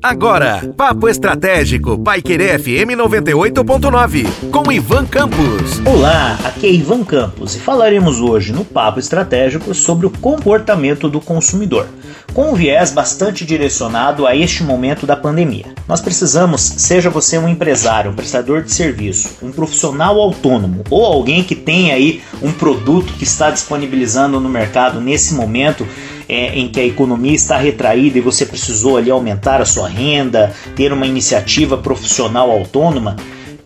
Agora, Papo Estratégico, Paiquerê FM 98.9, com Ivan Campos. Olá, aqui é Ivan Campos e falaremos hoje no Papo Estratégico sobre o comportamento do consumidor, com um viés bastante direcionado a este momento da pandemia. Nós precisamos, seja você um empresário, um prestador de serviço, um profissional autônomo ou alguém que tem aí um produto que está disponibilizando no mercado nesse momento, é, em que a economia está retraída e você precisou ali aumentar a sua renda, ter uma iniciativa profissional autônoma,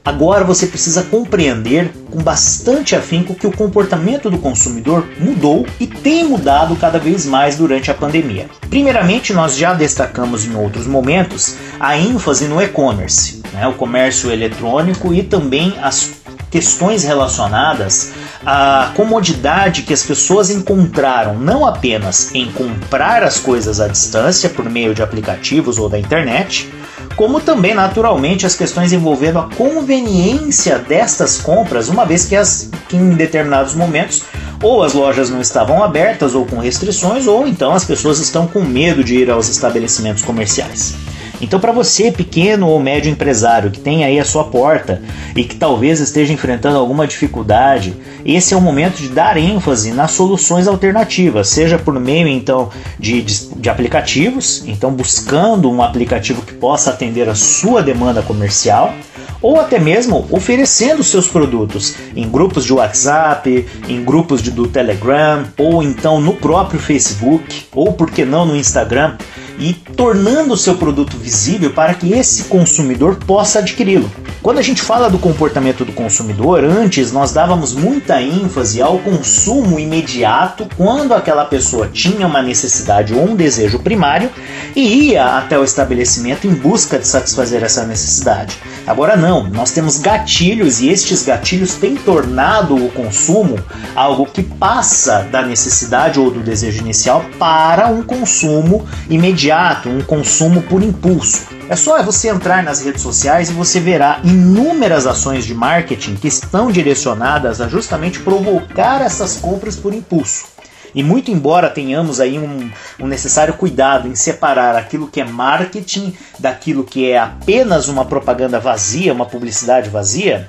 agora você precisa compreender com bastante afinco que o comportamento do consumidor mudou e tem mudado cada vez mais durante a pandemia. Primeiramente, nós já destacamos em outros momentos a ênfase no e-commerce, né, o comércio eletrônico e também as questões relacionadas à comodidade que as pessoas encontraram não apenas em comprar as coisas à distância por meio de aplicativos ou da internet, como também naturalmente as questões envolvendo a conveniência destas compras, uma vez que, as, que em determinados momentos ou as lojas não estavam abertas ou com restrições, ou então as pessoas estão com medo de ir aos estabelecimentos comerciais. Então, para você, pequeno ou médio empresário, que tem aí a sua porta e que talvez esteja enfrentando alguma dificuldade, esse é o momento de dar ênfase nas soluções alternativas, seja por meio então de, de, de aplicativos, então buscando um aplicativo que possa atender a sua demanda comercial ou até mesmo oferecendo seus produtos em grupos de WhatsApp, em grupos de, do Telegram, ou então no próprio Facebook, ou por que não no Instagram e tornando o seu produto visível para que esse consumidor possa adquiri-lo. Quando a gente fala do comportamento do consumidor, antes nós dávamos muita ênfase ao consumo imediato quando aquela pessoa tinha uma necessidade ou um desejo primário e ia até o estabelecimento em busca de satisfazer essa necessidade. Agora não, nós temos gatilhos e estes gatilhos têm tornado o consumo algo que passa da necessidade ou do desejo inicial para um consumo imediato, um consumo por impulso. É só você entrar nas redes sociais e você verá inúmeras ações de marketing que estão direcionadas a justamente provocar essas compras por impulso. E muito embora tenhamos aí um, um, necessário cuidado em separar aquilo que é marketing daquilo que é apenas uma propaganda vazia, uma publicidade vazia,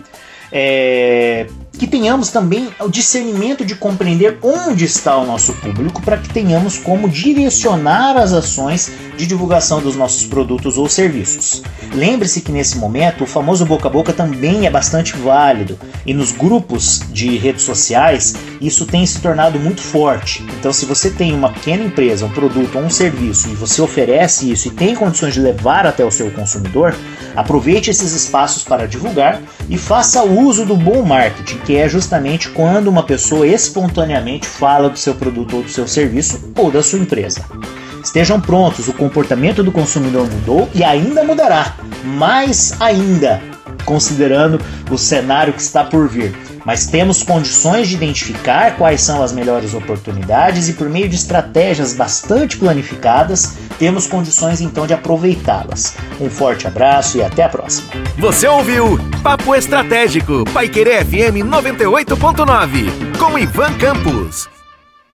é, que tenhamos também o discernimento de compreender onde está o nosso público para que tenhamos como direcionar as ações de divulgação dos nossos produtos ou serviços. Lembre-se que nesse momento o famoso boca a boca também é bastante válido e nos grupos de redes sociais isso tem se tornado muito forte. Então, se você tem uma pequena empresa, um produto ou um serviço e você oferece isso e tem condições de levar até o seu consumidor, aproveite esses espaços para divulgar e faça uso do bom marketing que é justamente quando uma pessoa espontaneamente fala do seu produto ou do seu serviço ou da sua empresa. Estejam prontos, o comportamento do consumidor mudou e ainda mudará, mais ainda, considerando o cenário que está por vir mas temos condições de identificar quais são as melhores oportunidades e, por meio de estratégias bastante planificadas, temos condições então de aproveitá-las. Um forte abraço e até a próxima. Você ouviu Papo Estratégico, Paiquerê FM 98.9, com Ivan Campos.